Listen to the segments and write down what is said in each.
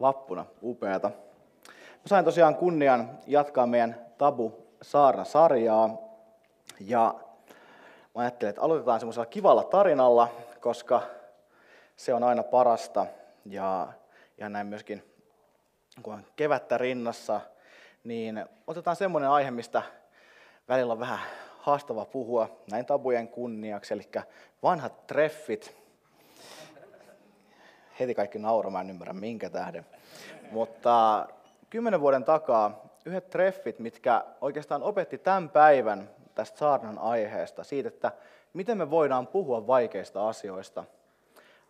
vappuna, upeata. Mä sain tosiaan kunnian jatkaa meidän Tabu Saarna-sarjaa. Ja mä ajattelin, että aloitetaan semmoisella kivalla tarinalla, koska se on aina parasta. Ja, ja näin myöskin, kun on kevättä rinnassa, niin otetaan semmoinen aihe, mistä välillä on vähän haastava puhua näin tabujen kunniaksi, eli vanhat treffit. Heti kaikki nauramaan, en ymmärrä minkä tähden. Mutta kymmenen vuoden takaa yhdet treffit, mitkä oikeastaan opetti tämän päivän tästä saarnan aiheesta, siitä, että miten me voidaan puhua vaikeista asioista,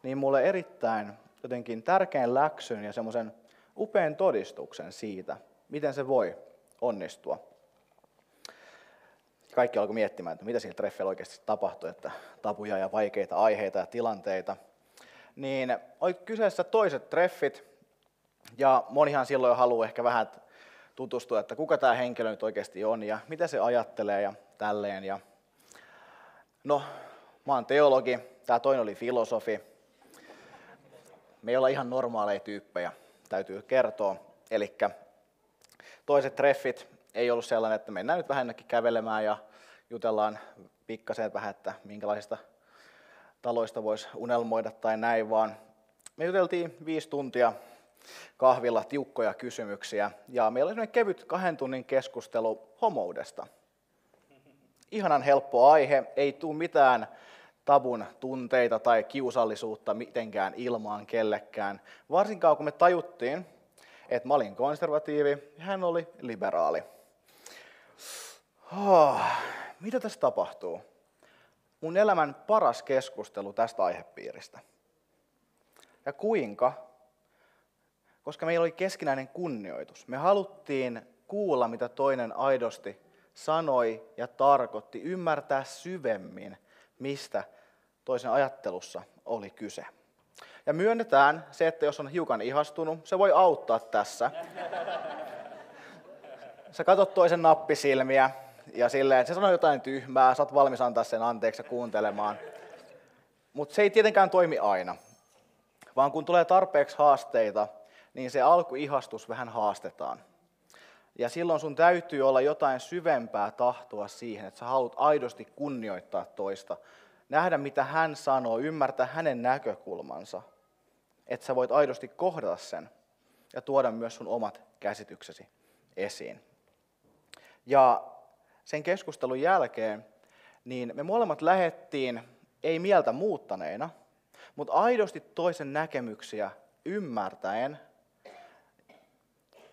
niin mulle erittäin jotenkin tärkeän läksyn ja semmoisen upean todistuksen siitä, miten se voi onnistua. Kaikki alkoi miettimään, että mitä sillä treffillä oikeasti tapahtui, että tapuja ja vaikeita aiheita ja tilanteita. Niin oli kyseessä toiset treffit, ja monihan silloin jo haluaa ehkä vähän tutustua, että kuka tämä henkilö nyt oikeasti on ja mitä se ajattelee ja tälleen. Ja no, mä oon teologi, tämä toinen oli filosofi. Me ei olla ihan normaaleja tyyppejä, täytyy kertoa. Eli toiset treffit ei ollut sellainen, että mennään nyt vähän kävelemään ja jutellaan pikkasen vähän, että minkälaisista taloista voisi unelmoida tai näin, vaan me juteltiin viisi tuntia kahvilla tiukkoja kysymyksiä. Ja meillä oli kevyt kahden tunnin keskustelu homoudesta. Ihanan helppo aihe, ei tule mitään tabun tunteita tai kiusallisuutta mitenkään ilmaan kellekään. Varsinkaan kun me tajuttiin, että mä olin konservatiivi ja hän oli liberaali. Oh, mitä tässä tapahtuu? Mun elämän paras keskustelu tästä aihepiiristä. Ja kuinka koska meillä oli keskinäinen kunnioitus. Me haluttiin kuulla, mitä toinen aidosti sanoi ja tarkoitti, ymmärtää syvemmin, mistä toisen ajattelussa oli kyse. Ja myönnetään se, että jos on hiukan ihastunut, se voi auttaa tässä. Sä katsot toisen nappisilmiä ja silleen, se sanoo jotain tyhmää, sä oot valmis antaa sen anteeksi ja kuuntelemaan. Mutta se ei tietenkään toimi aina, vaan kun tulee tarpeeksi haasteita, niin se alkuihastus vähän haastetaan. Ja silloin sun täytyy olla jotain syvempää tahtoa siihen, että sä haluat aidosti kunnioittaa toista, nähdä mitä hän sanoo, ymmärtää hänen näkökulmansa, että sä voit aidosti kohdata sen ja tuoda myös sun omat käsityksesi esiin. Ja sen keskustelun jälkeen niin me molemmat lähettiin ei mieltä muuttaneina, mutta aidosti toisen näkemyksiä ymmärtäen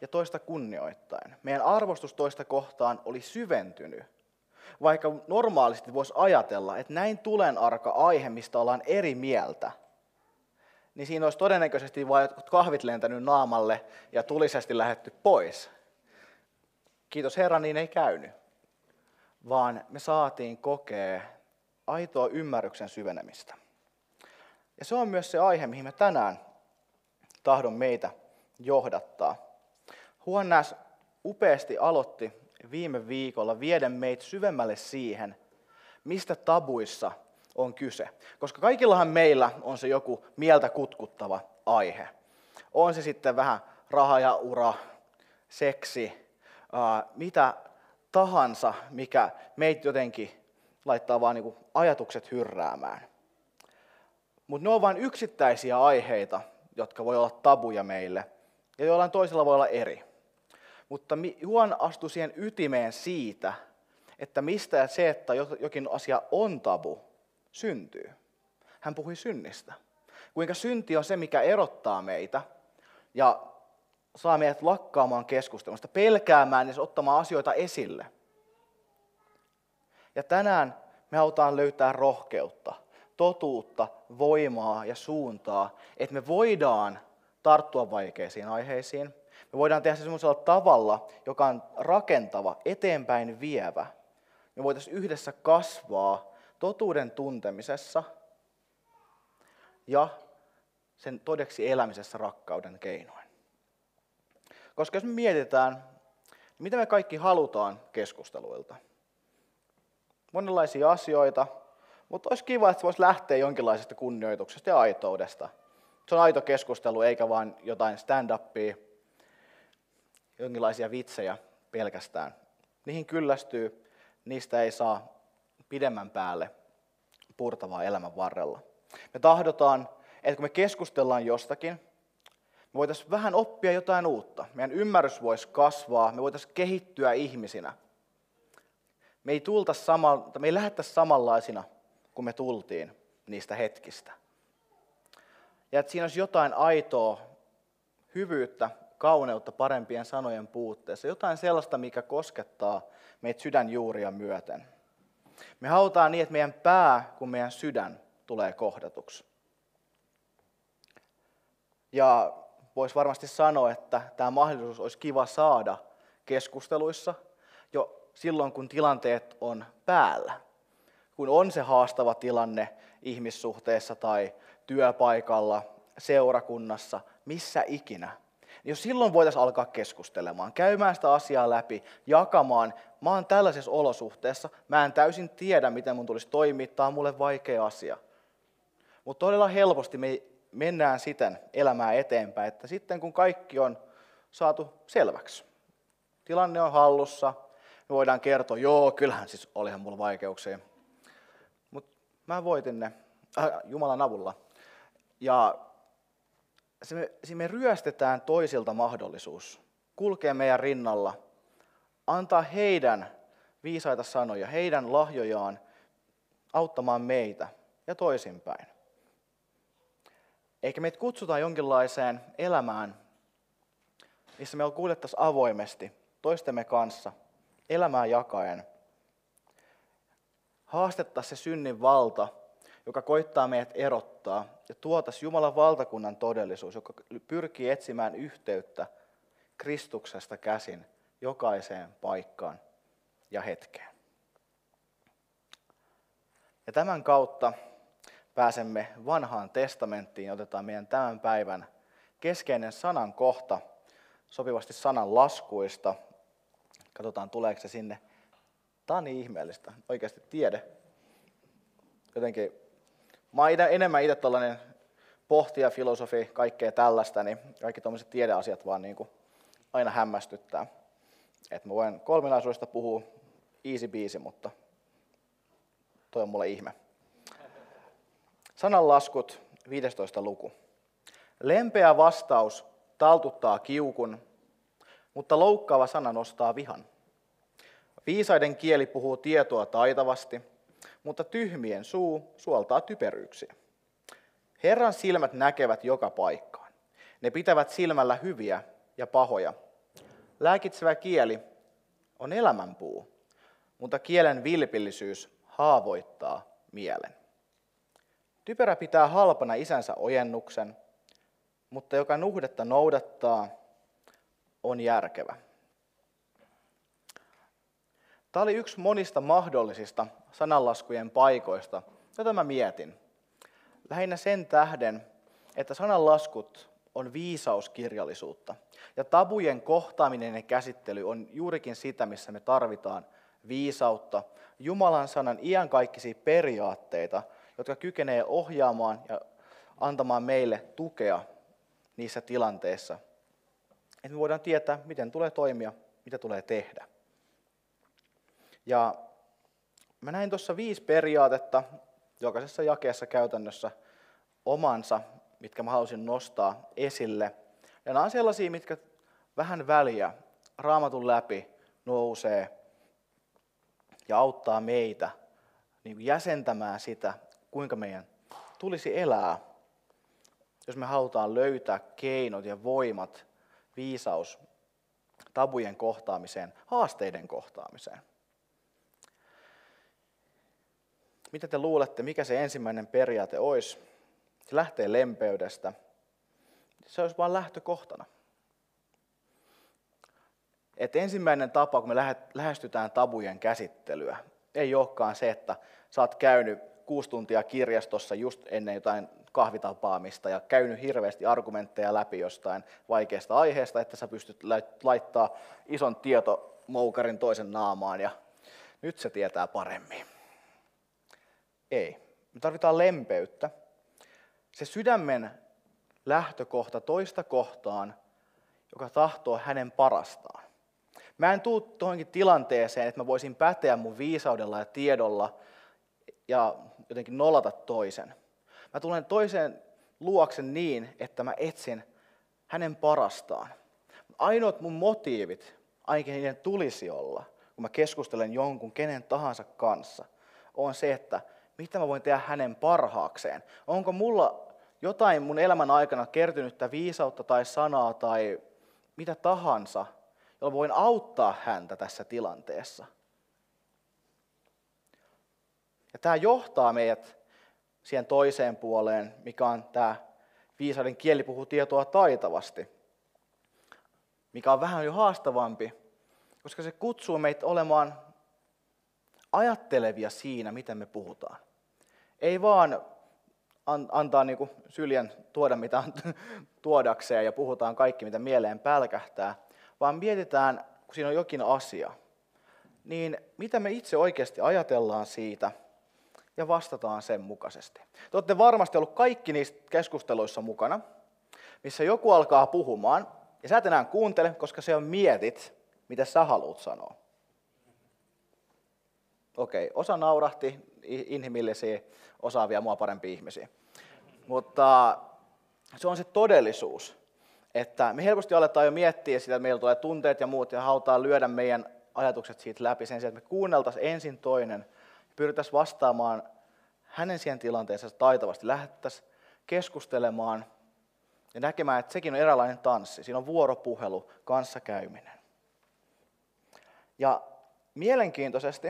ja toista kunnioittain. Meidän arvostus toista kohtaan oli syventynyt. Vaikka normaalisti voisi ajatella, että näin tulen arka aihe, mistä ollaan eri mieltä, niin siinä olisi todennäköisesti vain kahvit lentänyt naamalle ja tulisesti lähetty pois. Kiitos Herra, niin ei käynyt. Vaan me saatiin kokea aitoa ymmärryksen syvenemistä. Ja se on myös se aihe, mihin me tänään tahdon meitä johdattaa. Huonnas upeasti aloitti viime viikolla vieden meitä syvemmälle siihen, mistä tabuissa on kyse. Koska kaikillahan meillä on se joku mieltä kutkuttava aihe. On se sitten vähän raha ja ura, seksi, mitä tahansa, mikä meitä jotenkin laittaa vaan niin ajatukset hyrräämään. Mutta ne on vain yksittäisiä aiheita, jotka voi olla tabuja meille, ja jollain toisella voi olla eri. Mutta Juan astui siihen ytimeen siitä, että mistä se, että jokin asia on tabu, syntyy. Hän puhui synnistä. Kuinka synti on se, mikä erottaa meitä ja saa meidät lakkaamaan keskustelusta, pelkäämään ja ottamaan asioita esille. Ja tänään me halutaan löytää rohkeutta, totuutta, voimaa ja suuntaa, että me voidaan tarttua vaikeisiin aiheisiin, Me voidaan tehdä se semmoisella tavalla, joka on rakentava, eteenpäin vievä. Me voitaisiin yhdessä kasvaa totuuden tuntemisessa ja sen todeksi elämisessä rakkauden keinoin. Koska jos me mietitään, niin mitä me kaikki halutaan keskusteluilta. Monenlaisia asioita, mutta olisi kiva, että se voisi lähteä jonkinlaisesta kunnioituksesta ja aitoudesta. Se on aito keskustelu, eikä vain jotain stand-upia, jonkinlaisia vitsejä pelkästään. Niihin kyllästyy, niistä ei saa pidemmän päälle purtavaa elämän varrella. Me tahdotaan, että kun me keskustellaan jostakin, me voitaisiin vähän oppia jotain uutta. Meidän ymmärrys voisi kasvaa, me voitaisiin kehittyä ihmisinä. Me ei, tulta sama, me ei lähettäisi samanlaisina kuin me tultiin niistä hetkistä. Ja että siinä olisi jotain aitoa hyvyyttä, kauneutta parempien sanojen puutteessa. Jotain sellaista, mikä koskettaa meitä sydänjuuria myöten. Me halutaan niin, että meidän pää kuin meidän sydän tulee kohdatuksi. Ja voisi varmasti sanoa, että tämä mahdollisuus olisi kiva saada keskusteluissa jo silloin, kun tilanteet on päällä. Kun on se haastava tilanne ihmissuhteessa tai työpaikalla, seurakunnassa, missä ikinä. Niin jos silloin voitaisiin alkaa keskustelemaan, käymään sitä asiaa läpi, jakamaan, mä oon tällaisessa olosuhteessa, mä en täysin tiedä, miten mun tulisi toimia, tämä on mulle vaikea asia. Mutta todella helposti me mennään siten elämää eteenpäin, että sitten kun kaikki on saatu selväksi, tilanne on hallussa, me voidaan kertoa, joo, kyllähän siis olihan mulla vaikeuksia, mutta mä voitin ne äh, Jumalan avulla. Ja se me, se me ryöstetään toisilta mahdollisuus kulkea meidän rinnalla, antaa heidän viisaita sanoja, heidän lahjojaan auttamaan meitä ja toisinpäin. Eikä meitä kutsutaan jonkinlaiseen elämään, missä me kuljettaisiin avoimesti toistemme kanssa, elämää jakaen. Haastettaisiin se synnin valta, joka koittaa meidät erottaa, ja tuotaisiin Jumalan valtakunnan todellisuus, joka pyrkii etsimään yhteyttä Kristuksesta käsin jokaiseen paikkaan ja hetkeen. Ja tämän kautta pääsemme vanhaan testamenttiin ja otetaan meidän tämän päivän keskeinen sanan kohta, sopivasti sanan laskuista. Katsotaan, tuleeko se sinne. Tämä on niin ihmeellistä, oikeasti tiede. Jotenkin, mä oon enemmän itse tällainen pohtija, filosofi, kaikkea tällaista, niin kaikki tuommoiset tiedeasiat vaan niin kuin aina hämmästyttää. Et mä voin kolminaisuudesta puhua easy biisi, mutta toi on mulle ihme. Sananlaskut, 15. luku. Lempeä vastaus taltuttaa kiukun, mutta loukkaava sana nostaa vihan. Viisaiden kieli puhuu tietoa taitavasti, mutta tyhmien suu suoltaa typeryyksiä. Herran silmät näkevät joka paikkaan. Ne pitävät silmällä hyviä ja pahoja. Lääkitsevä kieli on elämänpuu, mutta kielen vilpillisyys haavoittaa mielen. Typerä pitää halpana isänsä ojennuksen, mutta joka nuhdetta noudattaa, on järkevä. Tämä oli yksi monista mahdollisista sananlaskujen paikoista, jota mä mietin. Lähinnä sen tähden, että sananlaskut on viisauskirjallisuutta. Ja tabujen kohtaaminen ja käsittely on juurikin sitä, missä me tarvitaan viisautta, Jumalan sanan iankaikkisia periaatteita, jotka kykenee ohjaamaan ja antamaan meille tukea niissä tilanteissa. Että me voidaan tietää, miten tulee toimia, mitä tulee tehdä. Ja mä näin tuossa viisi periaatetta, jokaisessa jakeessa käytännössä omansa, mitkä mä halusin nostaa esille. Ja nämä on sellaisia, mitkä vähän väliä raamatun läpi nousee ja auttaa meitä niin jäsentämään sitä, kuinka meidän tulisi elää, jos me halutaan löytää keinot ja voimat, viisaus tabujen kohtaamiseen, haasteiden kohtaamiseen. Mitä te luulette, mikä se ensimmäinen periaate olisi? Se lähtee lempeydestä. Se olisi vain lähtökohtana. että ensimmäinen tapa, kun me lähestytään tabujen käsittelyä, ei olekaan se, että sä oot käynyt kuusi tuntia kirjastossa just ennen jotain kahvitapaamista ja käynyt hirveästi argumentteja läpi jostain vaikeasta aiheesta, että sä pystyt laittaa ison tietomoukarin toisen naamaan ja nyt se tietää paremmin. Ei. Me tarvitaan lempeyttä. Se sydämen lähtökohta toista kohtaan, joka tahtoo hänen parastaan. Mä en tuu tuohonkin tilanteeseen, että mä voisin päteä mun viisaudella ja tiedolla ja jotenkin nolata toisen. Mä tulen toiseen luoksen niin, että mä etsin hänen parastaan. Ainoat mun motiivit, ainakin niiden tulisi olla, kun mä keskustelen jonkun kenen tahansa kanssa, on se, että mitä mä voin tehdä hänen parhaakseen. Onko mulla jotain mun elämän aikana kertynyttä viisautta tai sanaa tai mitä tahansa, jolla voin auttaa häntä tässä tilanteessa. Ja tämä johtaa meidät siihen toiseen puoleen, mikä on tämä viisauden kieli puhuu tietoa taitavasti, mikä on vähän jo haastavampi, koska se kutsuu meitä olemaan ajattelevia siinä, miten me puhutaan. Ei vaan antaa niin syljen tuoda mitä tuodakseen ja puhutaan kaikki, mitä mieleen pälkähtää, vaan mietitään, kun siinä on jokin asia, niin mitä me itse oikeasti ajatellaan siitä ja vastataan sen mukaisesti. Te olette varmasti ollut kaikki niissä keskusteluissa mukana, missä joku alkaa puhumaan, ja sä et enää kuuntele, koska se on mietit, mitä sä haluat sanoa. Okei, osa naurahti, inhimillisiä, osaavia, mua parempia ihmisiä. Mutta se on se todellisuus, että me helposti aletaan jo miettiä sitä, että meillä tulee tunteet ja muut, ja halutaan lyödä meidän ajatukset siitä läpi sen sijaan, että me kuunneltaisiin ensin toinen, pyrittäisiin vastaamaan hänen siihen tilanteeseensa taitavasti, lähdettäisiin keskustelemaan ja näkemään, että sekin on eräänlainen tanssi. Siinä on vuoropuhelu, kanssakäyminen. Ja mielenkiintoisesti,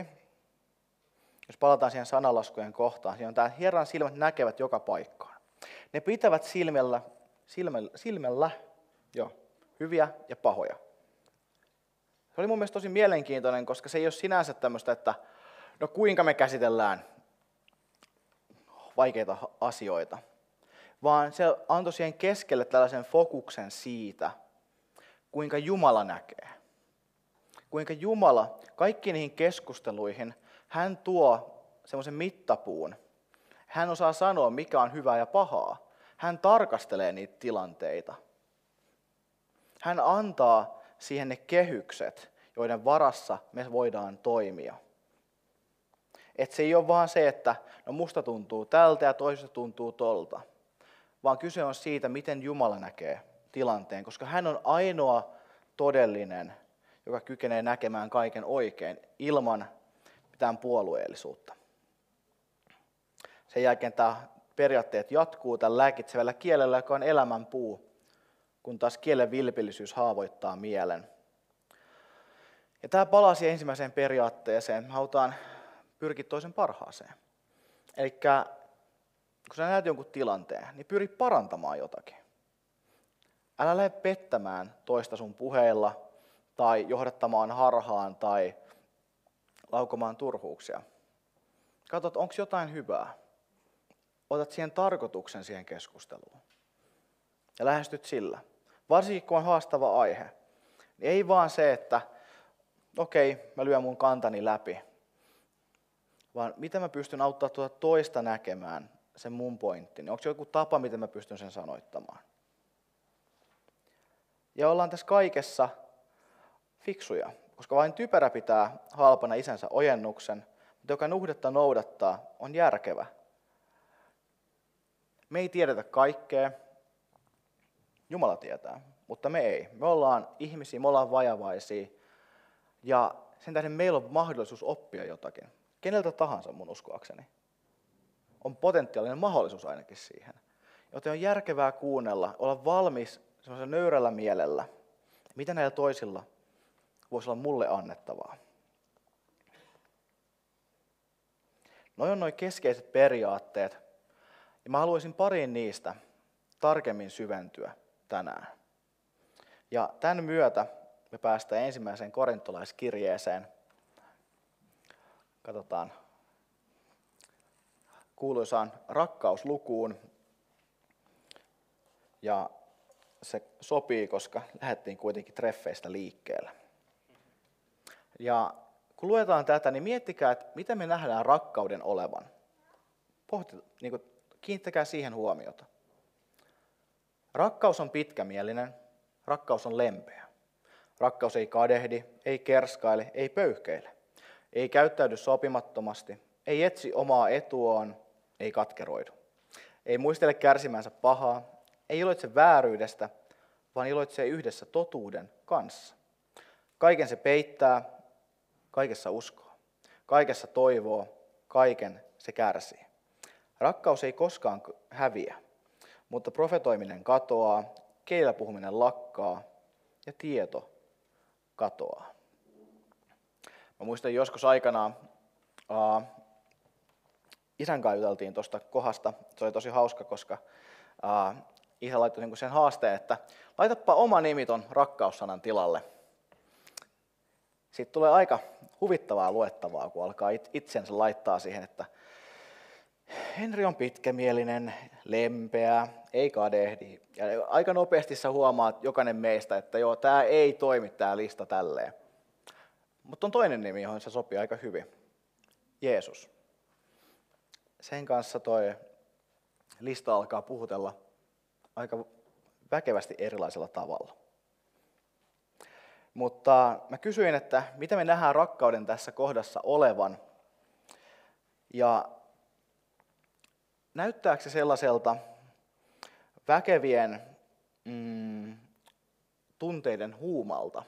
jos palataan siihen sanalaskujen kohtaan, siinä on tämä Herran silmät näkevät joka paikkaan. Ne pitävät silmällä, silmällä, silmällä jo, hyviä ja pahoja. Se oli mun mielestä tosi mielenkiintoinen, koska se ei ole sinänsä tämmöistä, että no kuinka me käsitellään vaikeita asioita, vaan se antoi siihen keskelle tällaisen fokuksen siitä, kuinka Jumala näkee. Kuinka Jumala kaikki niihin keskusteluihin, hän tuo semmoisen mittapuun. Hän osaa sanoa, mikä on hyvää ja pahaa. Hän tarkastelee niitä tilanteita. Hän antaa siihen ne kehykset, joiden varassa me voidaan toimia. Et se ei ole vaan se, että no musta tuntuu tältä ja toisesta tuntuu tolta, vaan kyse on siitä, miten Jumala näkee tilanteen, koska hän on ainoa todellinen, joka kykenee näkemään kaiken oikein ilman mitään puolueellisuutta. Sen jälkeen tämä periaatteet jatkuu tällä lääkitsevällä kielellä, joka on elämän puu, kun taas kielen vilpillisyys haavoittaa mielen. Ja tämä palasi ensimmäiseen periaatteeseen. Halutaan pyrkiä toisen parhaaseen. Eli kun sä näet jonkun tilanteen, niin pyri parantamaan jotakin. Älä lähde pettämään toista sun puheilla tai johdattamaan harhaan tai laukomaan turhuuksia. Katsot, onko jotain hyvää. Otat siihen tarkoituksen siihen keskusteluun. Ja lähestyt sillä. Varsinkin kun on haastava aihe. Niin ei vaan se, että okei, okay, mä lyön mun kantani läpi. Vaan miten mä pystyn auttaa tuota toista näkemään sen mun pointtini. Onko joku tapa, miten mä pystyn sen sanoittamaan. Ja ollaan tässä kaikessa fiksuja, koska vain typerä pitää halpana isänsä ojennuksen, mutta joka nuhdetta noudattaa, on järkevä. Me ei tiedetä kaikkea, Jumala tietää, mutta me ei. Me ollaan ihmisiä, me ollaan vajavaisia ja sen tähden meillä on mahdollisuus oppia jotakin. Keneltä tahansa mun uskoakseni. On potentiaalinen mahdollisuus ainakin siihen. Joten on järkevää kuunnella, olla valmis semmoisella nöyrällä mielellä, mitä näillä toisilla voisi olla mulle annettavaa. Noin on noin keskeiset periaatteet, ja mä haluaisin pariin niistä tarkemmin syventyä tänään. Ja tämän myötä me päästään ensimmäiseen korintolaiskirjeeseen. Katsotaan kuuluisaan rakkauslukuun. Ja se sopii, koska lähdettiin kuitenkin treffeistä liikkeelle. Ja kun luetaan tätä, niin miettikää, että mitä me nähdään rakkauden olevan. Pohti, niin kuin, kiinnittäkää siihen huomiota. Rakkaus on pitkämielinen, rakkaus on lempeä. Rakkaus ei kadehdi, ei kerskaile, ei pöyhkeile, ei käyttäydy sopimattomasti, ei etsi omaa etuaan, ei katkeroidu. Ei muistele kärsimänsä pahaa, ei iloitse vääryydestä, vaan iloitsee yhdessä totuuden kanssa. Kaiken se peittää, kaikessa uskoo, kaikessa toivoo, kaiken se kärsii. Rakkaus ei koskaan häviä, mutta profetoiminen katoaa, keillä puhuminen lakkaa ja tieto katoaa. Mä muistan joskus aikanaan, uh, isän kanssa juteltiin tuosta kohdasta. Se oli tosi hauska, koska uh, isä laittoi niinku sen haasteen, että laitapa oma nimi ton rakkaussanan tilalle. Sitten tulee aika huvittavaa luettavaa, kun alkaa itsensä laittaa siihen, että Henri on pitkämielinen, lempeä, ei kadehdi. Ja aika nopeasti sä huomaat jokainen meistä, että joo, tämä ei toimi tämä lista tälleen. Mutta on toinen nimi, johon se sopii aika hyvin. Jeesus. Sen kanssa toi lista alkaa puhutella aika väkevästi erilaisella tavalla. Mutta mä kysyin, että mitä me nähdään rakkauden tässä kohdassa olevan. Ja näyttääkö se sellaiselta väkevien mm, tunteiden huumalta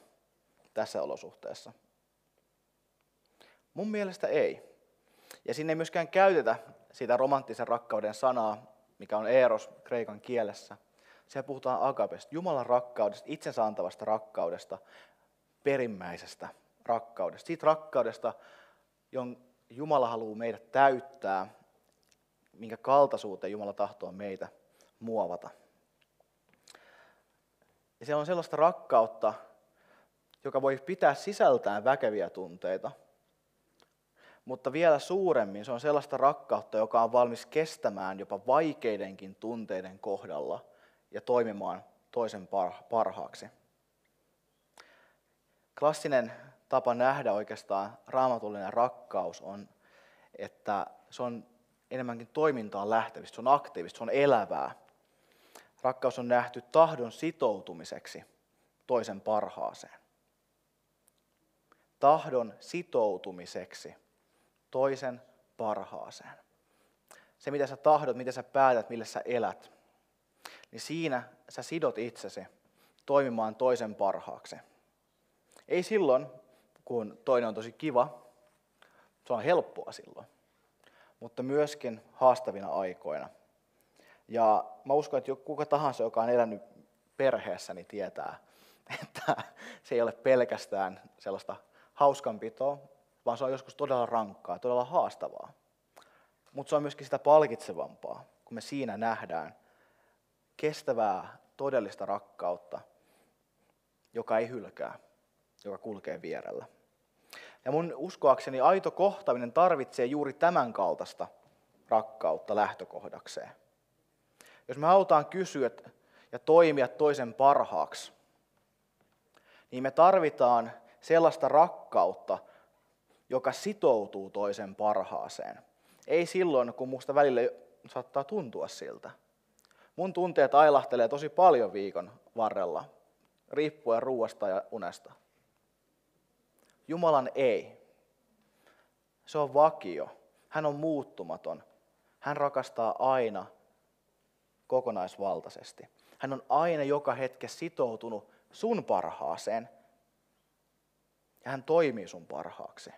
tässä olosuhteessa? Mun mielestä ei. Ja sinne ei myöskään käytetä sitä romanttisen rakkauden sanaa, mikä on eros kreikan kielessä. Siellä puhutaan agapesta, Jumalan rakkaudesta, itsensä antavasta rakkaudesta, perimmäisestä rakkaudesta. Siitä rakkaudesta, jonka Jumala haluaa meidät täyttää, minkä kaltaisuuteen Jumala tahtoo meitä muovata. Ja se on sellaista rakkautta, joka voi pitää sisältään väkeviä tunteita, mutta vielä suuremmin se on sellaista rakkautta, joka on valmis kestämään jopa vaikeidenkin tunteiden kohdalla ja toimimaan toisen parhaaksi. Klassinen tapa nähdä oikeastaan raamatullinen rakkaus on, että se on enemmänkin toimintaan lähtevistä, se on aktiivista, se on elävää. Rakkaus on nähty tahdon sitoutumiseksi toisen parhaaseen. Tahdon sitoutumiseksi toisen parhaaseen. Se, mitä sä tahdot, mitä sä päätät, millä sä elät, niin siinä sä sidot itsesi toimimaan toisen parhaaksi. Ei silloin, kun toinen on tosi kiva, se on helppoa silloin, mutta myöskin haastavina aikoina. Ja mä uskon, että kuka tahansa, joka on elänyt perheessä, niin tietää, että se ei ole pelkästään sellaista hauskanpitoa, vaan se on joskus todella rankkaa, todella haastavaa. Mutta se on myöskin sitä palkitsevampaa, kun me siinä nähdään kestävää, todellista rakkautta, joka ei hylkää, joka kulkee vierellä. Ja mun uskoakseni aito kohtaminen tarvitsee juuri tämän kaltaista rakkautta lähtökohdakseen. Jos me halutaan kysyä ja toimia toisen parhaaksi, niin me tarvitaan sellaista rakkautta, joka sitoutuu toisen parhaaseen. Ei silloin, kun musta välillä saattaa tuntua siltä. Mun tunteet ailahtelee tosi paljon viikon varrella, riippuen ruuasta ja unesta. Jumalan ei. Se on vakio. Hän on muuttumaton. Hän rakastaa aina kokonaisvaltaisesti. Hän on aina joka hetke sitoutunut sun parhaaseen. Ja hän toimii sun parhaaksi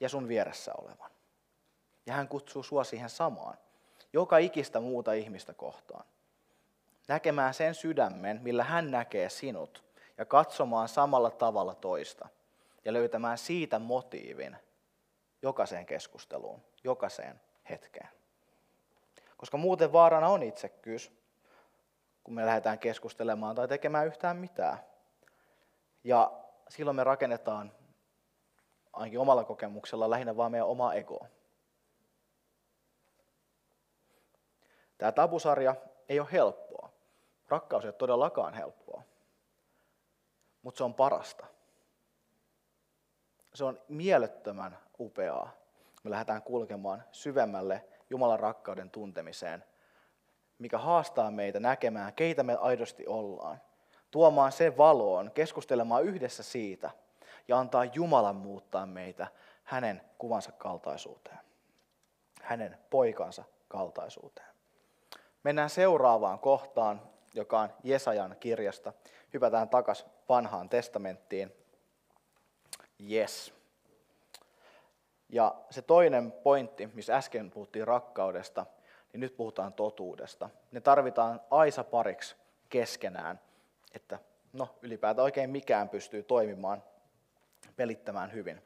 ja sun vieressä olevan. Ja hän kutsuu sua siihen samaan, joka ikistä muuta ihmistä kohtaan. Näkemään sen sydämen, millä hän näkee sinut, ja katsomaan samalla tavalla toista, ja löytämään siitä motiivin jokaiseen keskusteluun, jokaiseen hetkeen. Koska muuten vaarana on itsekkyys, kun me lähdetään keskustelemaan tai tekemään yhtään mitään. Ja silloin me rakennetaan, ainakin omalla kokemuksella, lähinnä vaan meidän oma ego. Tämä tabusarja ei ole helppoa. Rakkaus ei ole todellakaan helppoa. Mutta se on parasta. Se on mielettömän upeaa. Me lähdetään kulkemaan syvemmälle Jumalan rakkauden tuntemiseen, mikä haastaa meitä näkemään, keitä me aidosti ollaan. Tuomaan se valoon, keskustelemaan yhdessä siitä ja antaa Jumalan muuttaa meitä hänen kuvansa kaltaisuuteen. Hänen poikansa kaltaisuuteen. Mennään seuraavaan kohtaan, joka on Jesajan kirjasta. Hypätään takaisin vanhaan testamenttiin. Yes. Ja se toinen pointti, missä äsken puhuttiin rakkaudesta, niin nyt puhutaan totuudesta. Ne tarvitaan aisa pariksi keskenään, että no, ylipäätään oikein mikään pystyy toimimaan, pelittämään hyvin.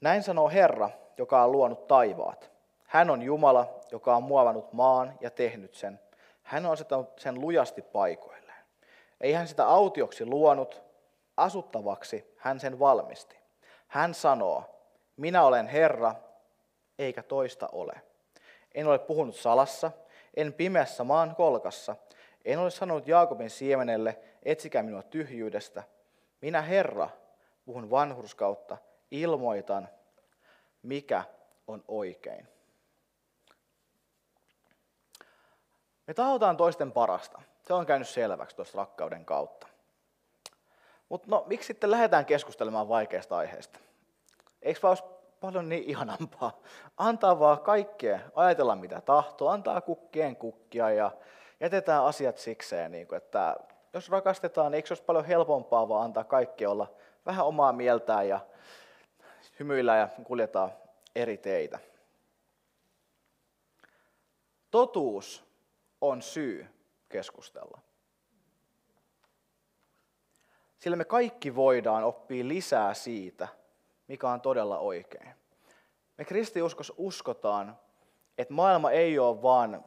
Näin sanoo Herra, joka on luonut taivaat. Hän on Jumala, joka on muovannut maan ja tehnyt sen. Hän on asettanut sen lujasti paikoilleen. Ei hän sitä autioksi luonut, asuttavaksi hän sen valmisti. Hän sanoo, minä olen Herra, eikä toista ole. En ole puhunut salassa, en pimeässä maan kolkassa. En ole sanonut Jaakobin siemenelle, etsikää minua tyhjyydestä. Minä Herra, puhun vanhurskautta, ilmoitan, mikä on oikein. Me tahotaan toisten parasta. Se on käynyt selväksi tuossa rakkauden kautta. Mutta no, miksi sitten lähdetään keskustelemaan vaikeasta aiheesta? Eikö vaan olisi paljon niin ihanampaa? Antaa vaan kaikkea, ajatella mitä tahtoo, antaa kukkien kukkia ja jätetään asiat sikseen. Niin kuin, että jos rakastetaan, niin eikö olisi paljon helpompaa vaan antaa kaikki olla vähän omaa mieltään ja hymyillä ja kuljetaan eri teitä. Totuus on syy keskustella. Sillä me kaikki voidaan oppia lisää siitä, mikä on todella oikein. Me kristiuskossa uskotaan, että maailma ei ole vaan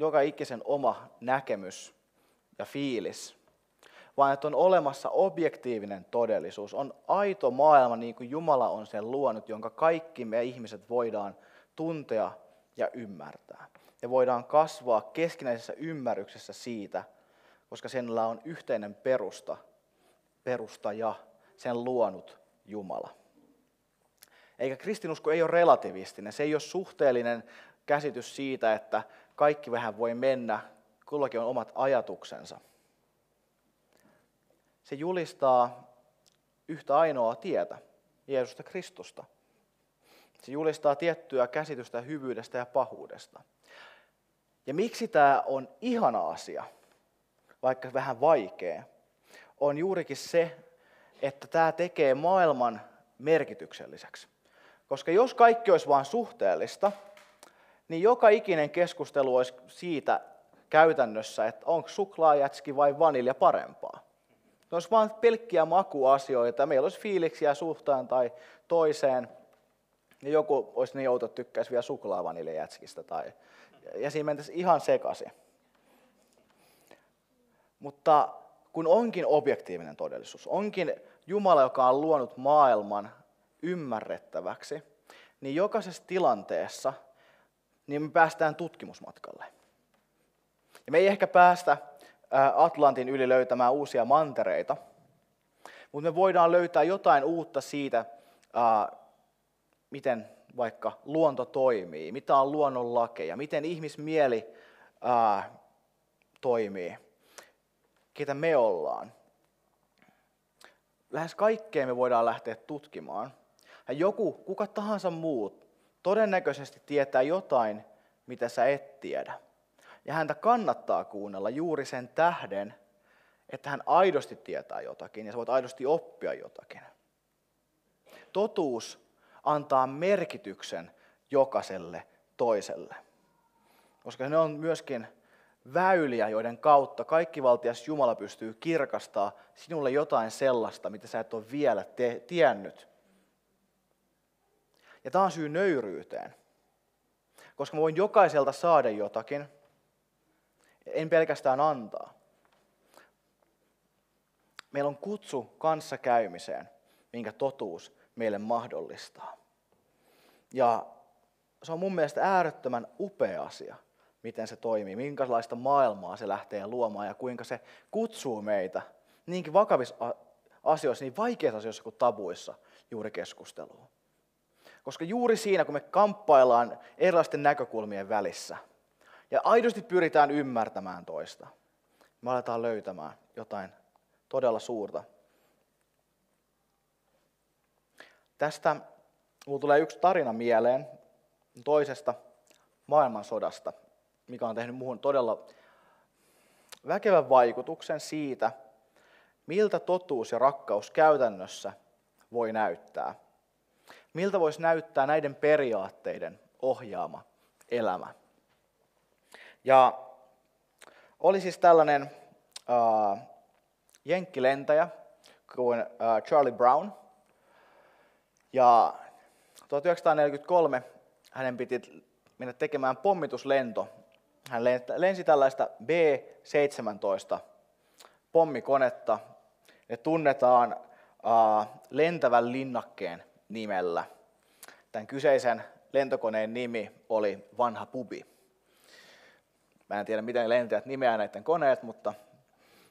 joka ikisen oma näkemys ja fiilis, vaan että on olemassa objektiivinen todellisuus. On aito maailma niin kuin Jumala on sen luonut, jonka kaikki me ihmiset voidaan tuntea ja ymmärtää. Ja voidaan kasvaa keskinäisessä ymmärryksessä siitä, koska senillä on yhteinen perusta – perustaja, sen luonut Jumala. Eikä kristinusko ei ole relativistinen, se ei ole suhteellinen käsitys siitä, että kaikki vähän voi mennä, kullakin on omat ajatuksensa. Se julistaa yhtä ainoaa tietä, Jeesusta Kristusta. Se julistaa tiettyä käsitystä hyvyydestä ja pahuudesta. Ja miksi tämä on ihana asia, vaikka vähän vaikea, on juurikin se, että tämä tekee maailman merkitykselliseksi. Koska jos kaikki olisi vain suhteellista, niin joka ikinen keskustelu olisi siitä käytännössä, että onko suklaajätski vai vanilja parempaa. Ne olisi vain pelkkiä makuasioita, meillä olisi fiiliksiä suhtaan tai toiseen, ja joku olisi niin outo, tykkäisi vielä suklaavaniljajätskistä, tai, ja siinä mentäisiin ihan sekaisin. Mutta kun onkin objektiivinen todellisuus, onkin Jumala, joka on luonut maailman ymmärrettäväksi, niin jokaisessa tilanteessa niin me päästään tutkimusmatkalle. Ja me ei ehkä päästä Atlantin yli löytämään uusia mantereita, mutta me voidaan löytää jotain uutta siitä, miten vaikka luonto toimii, mitä on luonnonlakeja, miten ihmismieli toimii ketä me ollaan. Lähes kaikkea me voidaan lähteä tutkimaan. Ja joku, kuka tahansa muut, todennäköisesti tietää jotain, mitä sä et tiedä. Ja häntä kannattaa kuunnella juuri sen tähden, että hän aidosti tietää jotakin ja sä voit aidosti oppia jotakin. Totuus antaa merkityksen jokaiselle toiselle. Koska ne on myöskin väyliä, joiden kautta kaikkivaltias Jumala pystyy kirkastaa sinulle jotain sellaista, mitä sä et ole vielä te- tiennyt. Ja tämä on syy nöyryyteen. Koska mä voin jokaiselta saada jotakin, en pelkästään antaa. Meillä on kutsu kanssakäymiseen, minkä totuus meille mahdollistaa. Ja se on mun mielestä äärettömän upea asia, miten se toimii, minkälaista maailmaa se lähtee luomaan ja kuinka se kutsuu meitä niinkin vakavissa asioissa, niin vaikeissa asioissa kuin tabuissa juuri keskusteluun. Koska juuri siinä, kun me kamppaillaan erilaisten näkökulmien välissä ja aidosti pyritään ymmärtämään toista, me aletaan löytämään jotain todella suurta. Tästä mulla tulee yksi tarina mieleen toisesta maailmansodasta, mikä on tehnyt muuhun todella väkevän vaikutuksen siitä, miltä totuus ja rakkaus käytännössä voi näyttää. Miltä voisi näyttää näiden periaatteiden ohjaama elämä. Ja oli siis tällainen äh, jenkkilentäjä kuin äh, Charlie Brown. Ja 1943 hänen piti mennä tekemään pommituslento. Hän lensi tällaista B-17 pommikonetta. Ne tunnetaan äh, lentävän linnakkeen nimellä. Tämän kyseisen lentokoneen nimi oli Vanha Pubi. Mä en tiedä, miten lentäjät nimeää näiden koneet, mutta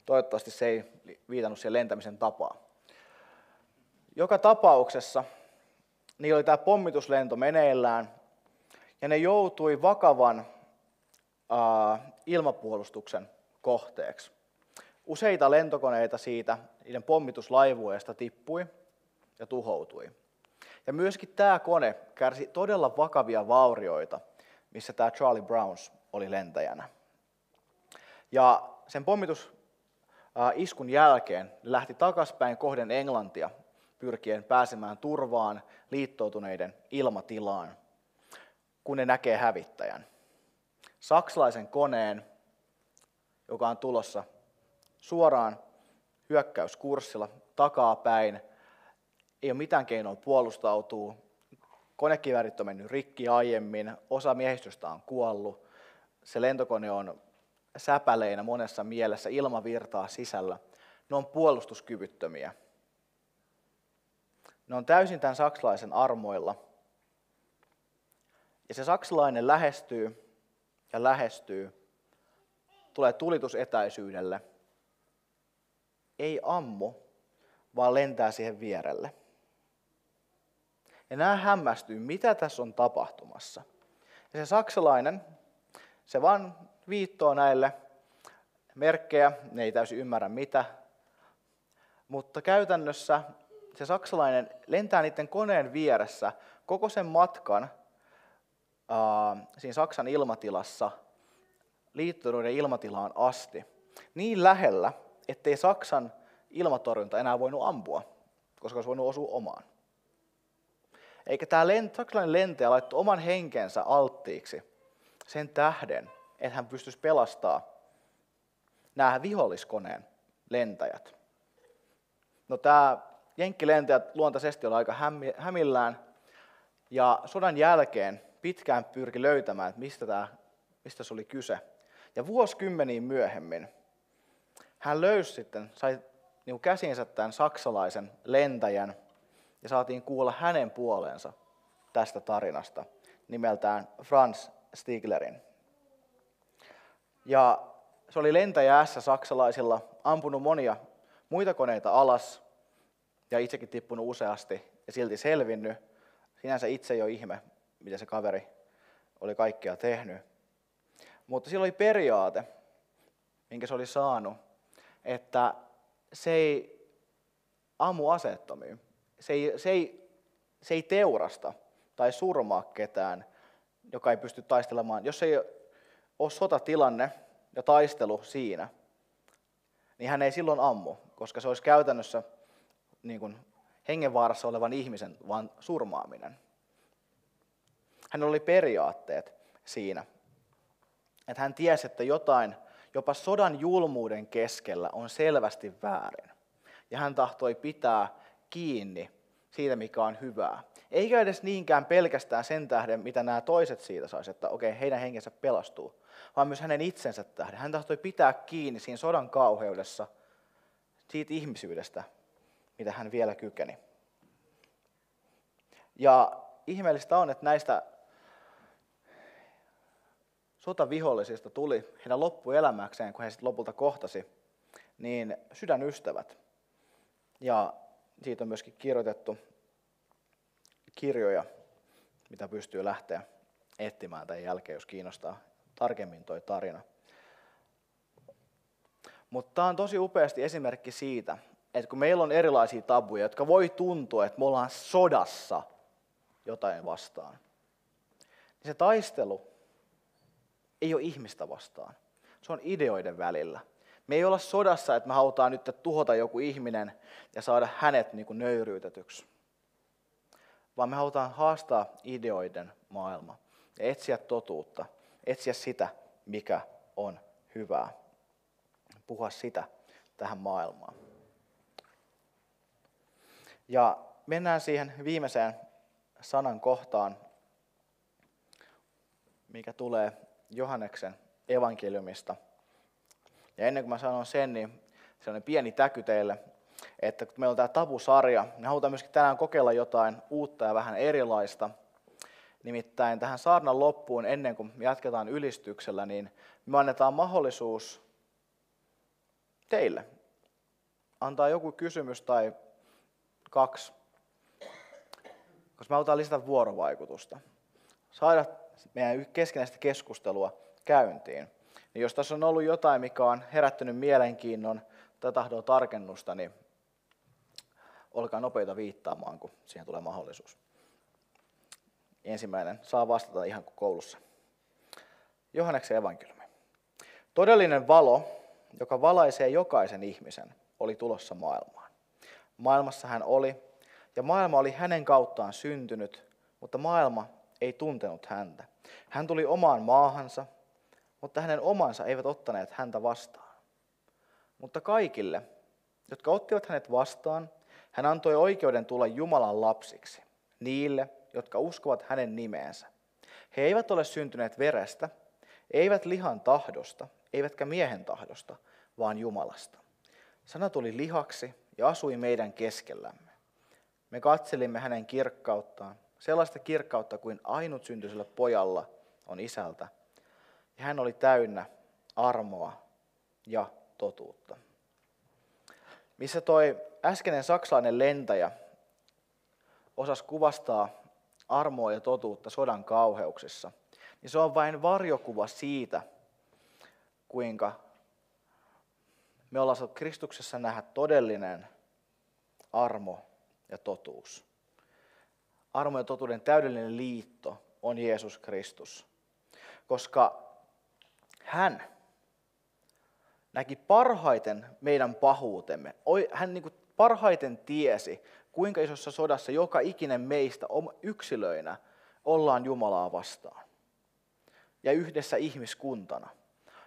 toivottavasti se ei viitannut siihen lentämisen tapaan. Joka tapauksessa niin oli tämä pommituslento meneillään, ja ne joutui vakavan uh, ilmapuolustuksen kohteeksi. Useita lentokoneita siitä, niiden pommituslaivueesta tippui ja tuhoutui. Ja myöskin tämä kone kärsi todella vakavia vaurioita, missä tämä Charlie Browns oli lentäjänä. Ja sen pommitus iskun jälkeen lähti takaspäin kohden Englantia pyrkien pääsemään turvaan liittoutuneiden ilmatilaan, kun ne näkee hävittäjän. Saksalaisen koneen, joka on tulossa suoraan hyökkäyskurssilla takaa päin, ei ole mitään keinoa puolustautua. Konekiväärit on mennyt rikki aiemmin, osa miehistöstä on kuollut, se lentokone on säpäleinä monessa mielessä, ilmavirtaa sisällä. Ne on puolustuskyvyttömiä. Ne on täysin tämän saksalaisen armoilla. Ja se saksalainen lähestyy ja lähestyy, tulee tulitusetäisyydelle. Ei ammu, vaan lentää siihen vierelle. Ja nämä hämmästyy, mitä tässä on tapahtumassa. Ja se saksalainen, se vaan viittoo näille merkkejä, ne ei täysin ymmärrä mitä, mutta käytännössä se saksalainen lentää niiden koneen vieressä koko sen matkan äh, siinä Saksan ilmatilassa liittoneiden ilmatilaan asti. Niin lähellä, ettei Saksan ilmatorjunta enää voinut ampua, koska olisi voinut osua omaan. Eikä tämä lent, saksalainen lentäjä laittoi oman henkensä alttiiksi sen tähden, että hän pystyisi pelastamaan nämä viholliskoneen lentäjät. No tämä jenkkilentäjät luontaisesti oli aika hämillään ja sodan jälkeen pitkään pyrki löytämään, että mistä, tämä, mistä se oli kyse. Ja vuosikymmeniin myöhemmin hän löysi sitten, sai niin käsinsä tämän saksalaisen lentäjän ja saatiin kuulla hänen puoleensa tästä tarinasta nimeltään Franz Stiglerin. Ja se oli lentäjä S saksalaisilla, ampunut monia muita koneita alas ja itsekin tippunut useasti ja silti selvinnyt. Sinänsä itse ole ihme, mitä se kaveri oli kaikkea tehnyt. Mutta sillä oli periaate, minkä se oli saanut, että se ei ammu aseettomia. Se ei, se ei, se ei teurasta tai surmaa ketään, joka ei pysty taistelemaan. Jos ei ole sotatilanne ja taistelu siinä, niin hän ei silloin ammu, koska se olisi käytännössä niin kuin hengenvaarassa olevan ihmisen vaan surmaaminen. Hän oli periaatteet siinä. Että hän tiesi, että jotain jopa sodan julmuuden keskellä on selvästi väärin. Ja hän tahtoi pitää kiinni siitä, mikä on hyvää. Eikä edes niinkään pelkästään sen tähden, mitä nämä toiset siitä saisivat, että okei, heidän henkensä pelastuu, vaan myös hänen itsensä tähden. Hän tahtoi pitää kiinni siinä sodan kauheudessa siitä ihmisyydestä, mitä hän vielä kykeni. Ja ihmeellistä on, että näistä sotavihollisista tuli heidän loppuelämäkseen, kun he sitten lopulta kohtasi, niin sydänystävät. Ja siitä on myöskin kirjoitettu kirjoja, mitä pystyy lähteä etsimään tämän jälkeen, jos kiinnostaa tarkemmin toi tarina. Mutta tämä on tosi upeasti esimerkki siitä, että kun meillä on erilaisia tabuja, jotka voi tuntua, että me ollaan sodassa jotain vastaan, niin se taistelu ei ole ihmistä vastaan. Se on ideoiden välillä. Me ei olla sodassa, että me halutaan nyt tuhota joku ihminen ja saada hänet niin kuin nöyryytetyksi. Vaan me halutaan haastaa ideoiden maailma ja etsiä totuutta, etsiä sitä, mikä on hyvää. Puhua sitä tähän maailmaan. Ja mennään siihen viimeiseen sanan kohtaan, mikä tulee Johanneksen evankeliumista. Ja ennen kuin mä sanon sen, niin sellainen pieni täky teille, että kun meillä on tämä tabusarja, niin halutaan myöskin tänään kokeilla jotain uutta ja vähän erilaista. Nimittäin tähän saarnan loppuun, ennen kuin jatketaan ylistyksellä, niin me annetaan mahdollisuus teille antaa joku kysymys tai kaksi, koska me halutaan lisätä vuorovaikutusta. Saada meidän keskinäistä keskustelua käyntiin. Niin jos tässä on ollut jotain, mikä on herättänyt mielenkiinnon tai tahdon tarkennusta, niin olkaa nopeita viittaamaan, kun siihen tulee mahdollisuus. Ensimmäinen saa vastata ihan kuin koulussa. Johanneksen evankeliumi. Todellinen valo, joka valaisee jokaisen ihmisen, oli tulossa maailmaan. Maailmassa hän oli, ja maailma oli hänen kauttaan syntynyt, mutta maailma ei tuntenut häntä. Hän tuli omaan maahansa, mutta hänen omansa eivät ottaneet häntä vastaan. Mutta kaikille, jotka ottivat hänet vastaan, hän antoi oikeuden tulla Jumalan lapsiksi, niille, jotka uskovat hänen nimeensä. He eivät ole syntyneet verestä, eivät lihan tahdosta, eivätkä miehen tahdosta, vaan Jumalasta. Sana tuli lihaksi ja asui meidän keskellämme. Me katselimme hänen kirkkauttaan, sellaista kirkkautta kuin ainut syntyisellä pojalla on isältä. Ja hän oli täynnä armoa ja totuutta. Missä toi äskeinen saksalainen lentäjä osasi kuvastaa armoa ja totuutta sodan kauheuksissa, niin se on vain varjokuva siitä, kuinka me ollaan saatu Kristuksessa nähdä todellinen armo ja totuus. Armo ja totuuden täydellinen liitto on Jeesus Kristus, koska hän näki parhaiten meidän pahuutemme. Hän niin kuin parhaiten tiesi, kuinka isossa sodassa joka ikinen meistä yksilöinä ollaan Jumalaa vastaan. Ja yhdessä ihmiskuntana.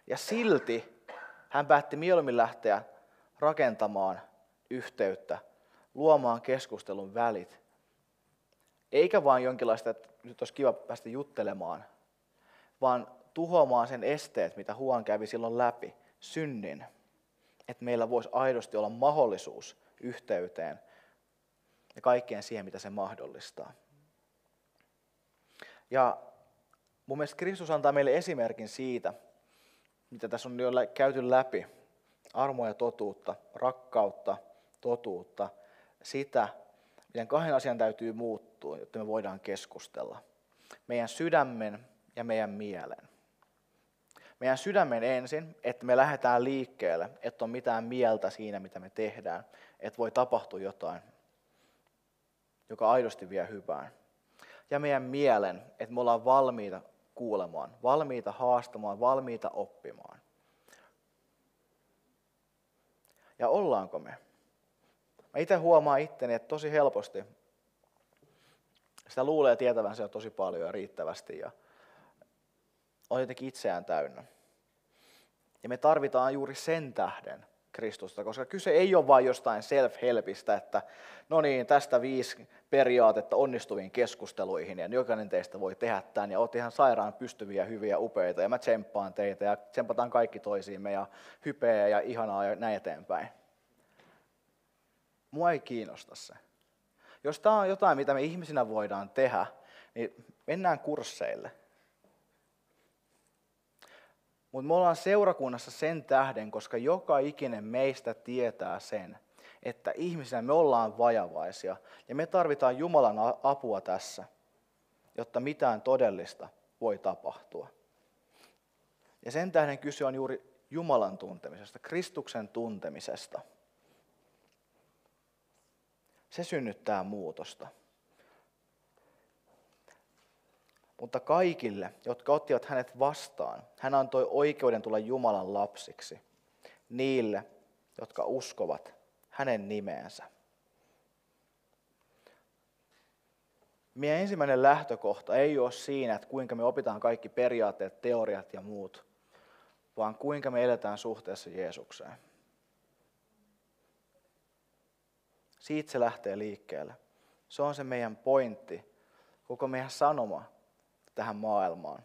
Ja silti hän päätti mieluummin lähteä rakentamaan yhteyttä, luomaan keskustelun välit. Eikä vain jonkinlaista, että nyt olisi kiva päästä juttelemaan, vaan tuhoamaan sen esteet, mitä Huon kävi silloin läpi, synnin. Että meillä voisi aidosti olla mahdollisuus yhteyteen ja kaikkeen siihen, mitä se mahdollistaa. Ja mun mielestä Kristus antaa meille esimerkin siitä, mitä tässä on jo käyty läpi, armoa ja totuutta, rakkautta, totuutta, sitä, miten kahden asian täytyy muuttua, jotta me voidaan keskustella. Meidän sydämen ja meidän mielen. Meidän sydämen ensin, että me lähdetään liikkeelle, että on mitään mieltä siinä, mitä me tehdään, että voi tapahtua jotain, joka aidosti vie hyvään. Ja meidän mielen, että me ollaan valmiita kuulemaan, valmiita haastamaan, valmiita oppimaan. Ja ollaanko me? Mä itse huomaan itteni, että tosi helposti sitä luulee tietävänsä jo tosi paljon ja riittävästi ja on jotenkin itseään täynnä. Ja me tarvitaan juuri sen tähden Kristusta, koska kyse ei ole vain jostain self-helpistä, että no niin, tästä viisi periaatetta onnistuviin keskusteluihin ja jokainen teistä voi tehdä tämän ja olet ihan sairaan pystyviä, hyviä, upeita ja mä tsemppaan teitä ja tsempataan kaikki toisiimme ja hypeä ja ihanaa ja näin eteenpäin. mua ei kiinnosta se. Jos tämä on jotain, mitä me ihmisinä voidaan tehdä, niin mennään kursseille. Mutta me ollaan seurakunnassa sen tähden, koska joka ikinen meistä tietää sen, että ihmisenä me ollaan vajavaisia ja me tarvitaan Jumalan apua tässä, jotta mitään todellista voi tapahtua. Ja sen tähden kyse on juuri Jumalan tuntemisesta, Kristuksen tuntemisesta. Se synnyttää muutosta. Mutta kaikille, jotka ottivat hänet vastaan, hän antoi oikeuden tulla Jumalan lapsiksi. Niille, jotka uskovat hänen nimeensä. Meidän ensimmäinen lähtökohta ei ole siinä, että kuinka me opitaan kaikki periaatteet, teoriat ja muut, vaan kuinka me eletään suhteessa Jeesukseen. Siitä se lähtee liikkeelle. Se on se meidän pointti, koko meidän sanoma tähän maailmaan.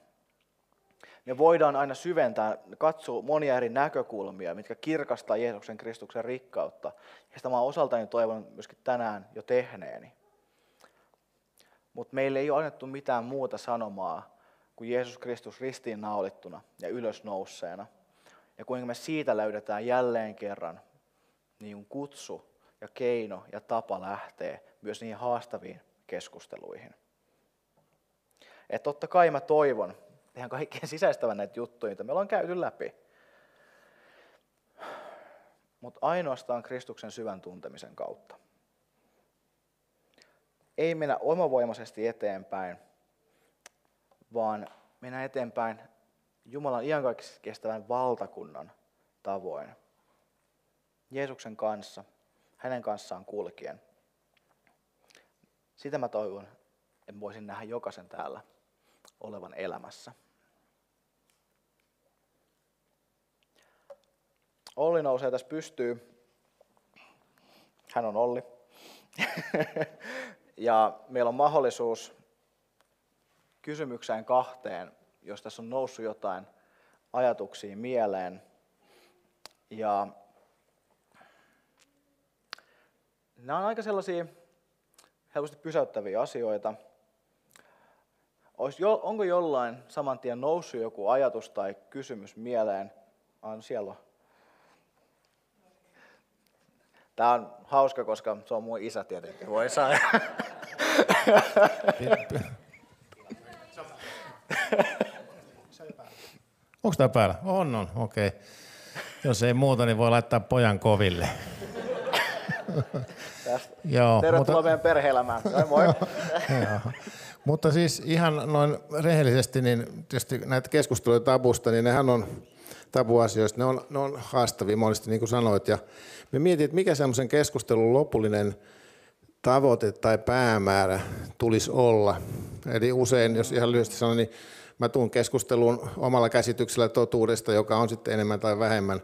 Me voidaan aina syventää, katsoa monia eri näkökulmia, mitkä kirkastaa Jeesuksen Kristuksen rikkautta. Ja sitä mä osaltani toivon myöskin tänään jo tehneeni. Mutta meille ei ole annettu mitään muuta sanomaa kuin Jeesus Kristus ristiin naulittuna ja ylösnousseena. Ja kuinka me siitä löydetään jälleen kerran niin kutsu ja keino ja tapa lähtee myös niihin haastaviin keskusteluihin. Että totta kai mä toivon, ihan kaikkien sisäistävän näitä juttuja, mitä me ollaan käyty läpi. Mutta ainoastaan Kristuksen syvän tuntemisen kautta. Ei mennä omavoimaisesti eteenpäin, vaan mennä eteenpäin Jumalan iankaikkisesti kestävän valtakunnan tavoin. Jeesuksen kanssa, hänen kanssaan kulkien. Sitä mä toivon, että voisin nähdä jokaisen täällä olevan elämässä. Olli nousee tässä pystyy. Hän on Olli. ja meillä on mahdollisuus kysymykseen kahteen, jos tässä on noussut jotain ajatuksia mieleen. Ja nämä on aika sellaisia helposti pysäyttäviä asioita. Onko jollain saman tien noussut joku ajatus tai kysymys mieleen? Ah, siellä on. Tämä on hauska, koska se on mun isä tietenkin. Voi saa. Onko tämä päällä? On, on, okei. Okay. Jos ei muuta, niin voi laittaa pojan koville. Joo, Tervetuloa mutta... meidän perhe-elämään. Moi. Mutta siis ihan noin rehellisesti, niin tietysti näitä keskusteluja tabusta, niin nehän on tabuasioista, ne on, ne on haastavia monesti, niin kuin sanoit. Ja me mietin, että mikä semmoisen keskustelun lopullinen tavoite tai päämäärä tulisi olla. Eli usein, jos ihan lyhyesti sanon, niin mä tuun keskusteluun omalla käsityksellä totuudesta, joka on sitten enemmän tai vähemmän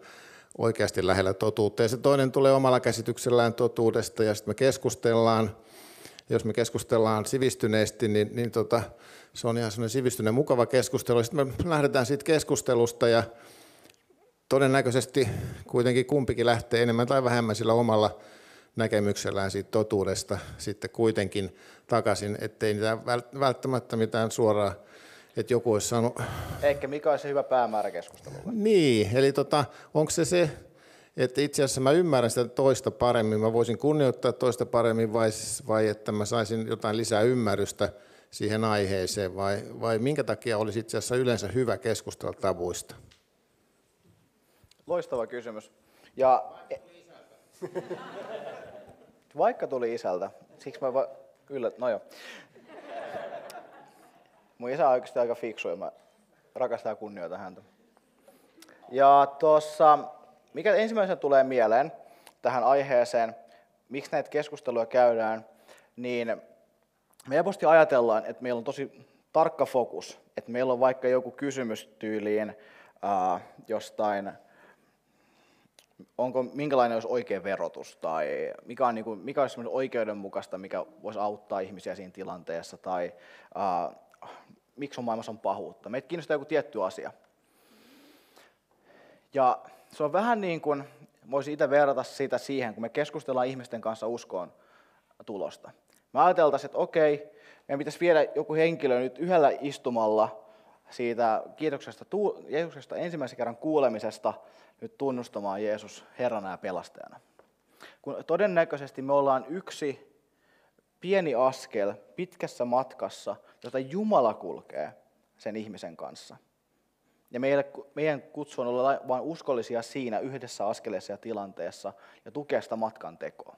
oikeasti lähellä totuutta. Ja se toinen tulee omalla käsityksellään totuudesta ja sitten me keskustellaan. Jos me keskustellaan sivistyneesti, niin, niin tota, se on ihan sellainen sivistyneen mukava keskustelu. Sitten me lähdetään siitä keskustelusta ja todennäköisesti kuitenkin kumpikin lähtee enemmän tai vähemmän sillä omalla näkemyksellään siitä totuudesta sitten kuitenkin takaisin, ettei niitä välttämättä mitään suoraa, että joku olisi saanut... Ehkä mikä olisi hyvä päämäärä keskustelulle? Niin, eli tota, onko se se, että itse asiassa mä ymmärrän sitä toista paremmin, mä voisin kunnioittaa toista paremmin vai, vai että mä saisin jotain lisää ymmärrystä siihen aiheeseen vai, vai minkä takia olisi itse asiassa yleensä hyvä keskustella tavuista? Loistava kysymys. Ja... Vaikka tuli isältä, siksi mä va... Yllä... No joo. Mun isä on oikeasti aika fiksu ja mä rakastan ja kunnioitan häntä. Ja tuossa, mikä ensimmäisenä tulee mieleen tähän aiheeseen, miksi näitä keskusteluja käydään, niin me helposti ajatellaan, että meillä on tosi tarkka fokus, että meillä on vaikka joku kysymys tyyliin äh, jostain onko, minkälainen olisi oikea verotus tai mikä, on, niin kuin, mikä olisi oikeudenmukaista, mikä voisi auttaa ihmisiä siinä tilanteessa tai uh, miksi on maailmassa on pahuutta. Meitä kiinnostaa joku tietty asia. Ja se on vähän niin kuin, voisin itse verrata sitä siihen, kun me keskustellaan ihmisten kanssa uskoon tulosta. Me ajateltaisiin, että okei, meidän pitäisi viedä joku henkilö nyt yhdellä istumalla siitä kiitoksesta, Jeesuksesta ensimmäisen kerran kuulemisesta nyt tunnustamaan Jeesus Herrana ja pelastajana. Kun todennäköisesti me ollaan yksi pieni askel pitkässä matkassa, jota Jumala kulkee sen ihmisen kanssa. Ja meille, meidän kutsu on olla vain uskollisia siinä yhdessä askeleessa ja tilanteessa ja tukea sitä matkan tekoa.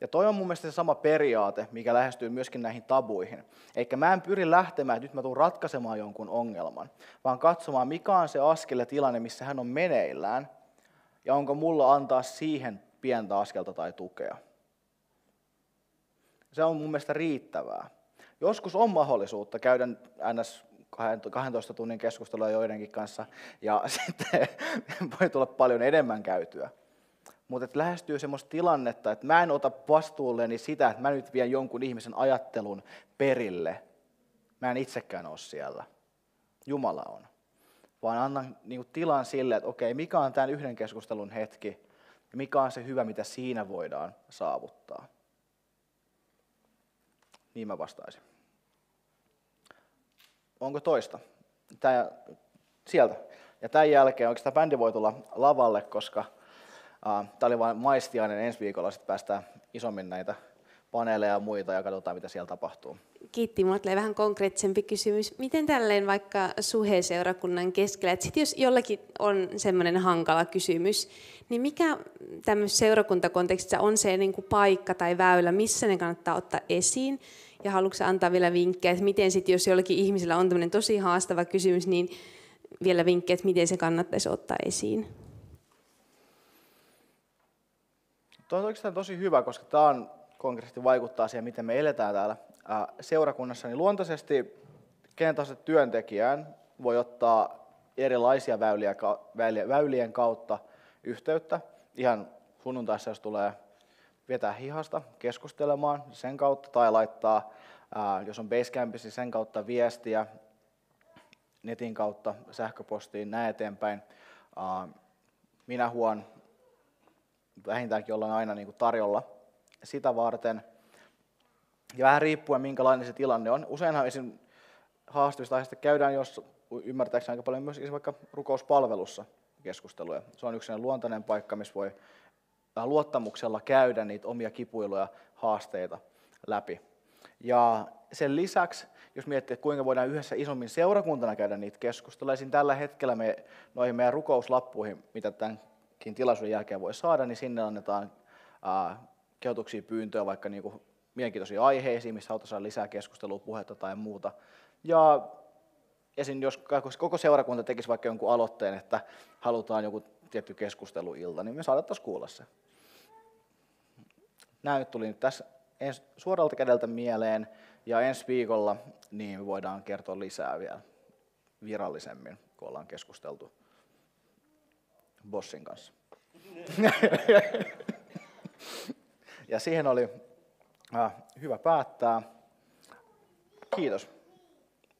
Ja toi on mun mielestä se sama periaate, mikä lähestyy myöskin näihin tabuihin. Eikä mä en pyri lähtemään, että nyt mä tulen ratkaisemaan jonkun ongelman, vaan katsomaan, mikä on se askel ja tilanne, missä hän on meneillään, ja onko mulla antaa siihen pientä askelta tai tukea. Se on mun mielestä riittävää. Joskus on mahdollisuutta käydä ns. 12 tunnin keskustelua joidenkin kanssa, ja sitten voi tulla paljon enemmän käytyä. Mutta lähestyy semmoista tilannetta, että mä en ota vastuulleni sitä, että mä nyt vien jonkun ihmisen ajattelun perille. Mä en itsekään ole siellä. Jumala on. Vaan annan niin tilan sille, että okei, mikä on tämän yhden keskustelun hetki, ja mikä on se hyvä, mitä siinä voidaan saavuttaa. Niin mä vastaisin. Onko toista? Tää, sieltä. Ja tämän jälkeen oikeastaan bändi voi tulla lavalle, koska Tämä oli vain maistiainen. Ensi viikolla sitten päästään isommin näitä paneeleja ja muita ja katsotaan, mitä siellä tapahtuu. Kiitti. Mulla tulee vähän konkreettisempi kysymys. Miten tälleen vaikka suhe-seurakunnan keskellä, että sit jos jollakin on semmoinen hankala kysymys, niin mikä tämmöisessä seurakuntakontekstissa on se niin kuin paikka tai väylä, missä ne kannattaa ottaa esiin? Ja haluatko antaa vielä vinkkejä, että miten sitten, jos jollakin ihmisellä on tämmöinen tosi haastava kysymys, niin vielä vinkkejä, että miten se kannattaisi ottaa esiin? Tuo on oikeastaan tosi hyvä, koska tämä on konkreettisesti vaikuttaa siihen, miten me eletään täällä seurakunnassa. Niin luontaisesti kenen tahansa työntekijään voi ottaa erilaisia väyliä, väylien kautta yhteyttä. Ihan sunnuntaissa, jos tulee vetää hihasta keskustelemaan sen kautta tai laittaa, jos on Basecampissa, sen kautta viestiä netin kautta, sähköpostiin, näin eteenpäin. Minä huon vähintäänkin ollaan aina niin kuin tarjolla sitä varten. Ja vähän riippuen, minkälainen se tilanne on. Useinhan esim. haastavista aiheista käydään, jos ymmärtääkseni aika paljon myös vaikka rukouspalvelussa keskusteluja. Se on yksi luontainen paikka, missä voi luottamuksella käydä niitä omia kipuiluja, haasteita läpi. Ja sen lisäksi, jos miettii, että kuinka voidaan yhdessä isommin seurakuntana käydä niitä keskusteluja, tällä hetkellä me noihin meidän rukouslappuihin, mitä tämän tilaisuuden jälkeen voi saada, niin sinne annetaan ää, kehotuksia pyyntöjä vaikka niin kuin mielenkiintoisia aiheisiin, missä halutaan saada lisää keskustelua, puhetta tai muuta. Ja esim. jos koko seurakunta tekisi vaikka jonkun aloitteen, että halutaan joku tietty keskusteluilta, niin me saatettaisiin kuulla se. Nämä nyt tuli nyt tässä suoralta kädeltä mieleen, ja ensi viikolla niin me voidaan kertoa lisää vielä virallisemmin, kun ollaan keskusteltu bossin kanssa. ja siihen oli äh, hyvä päättää. Kiitos.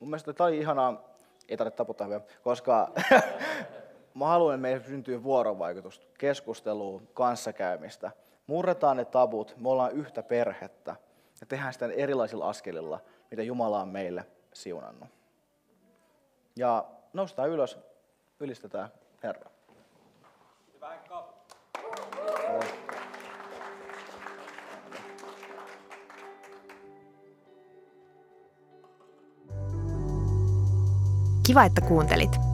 Mun mielestä tämä oli ihanaa, ei tarvitse taputtaa vielä, koska mä haluan, että meidän syntyy vuorovaikutus, keskustelua, kanssakäymistä. Murretaan ne tabut, me ollaan yhtä perhettä ja tehdään sitä erilaisilla askelilla, mitä Jumala on meille siunannut. Ja noustaan ylös, ylistetään Herra. Kiva, että kuuntelit.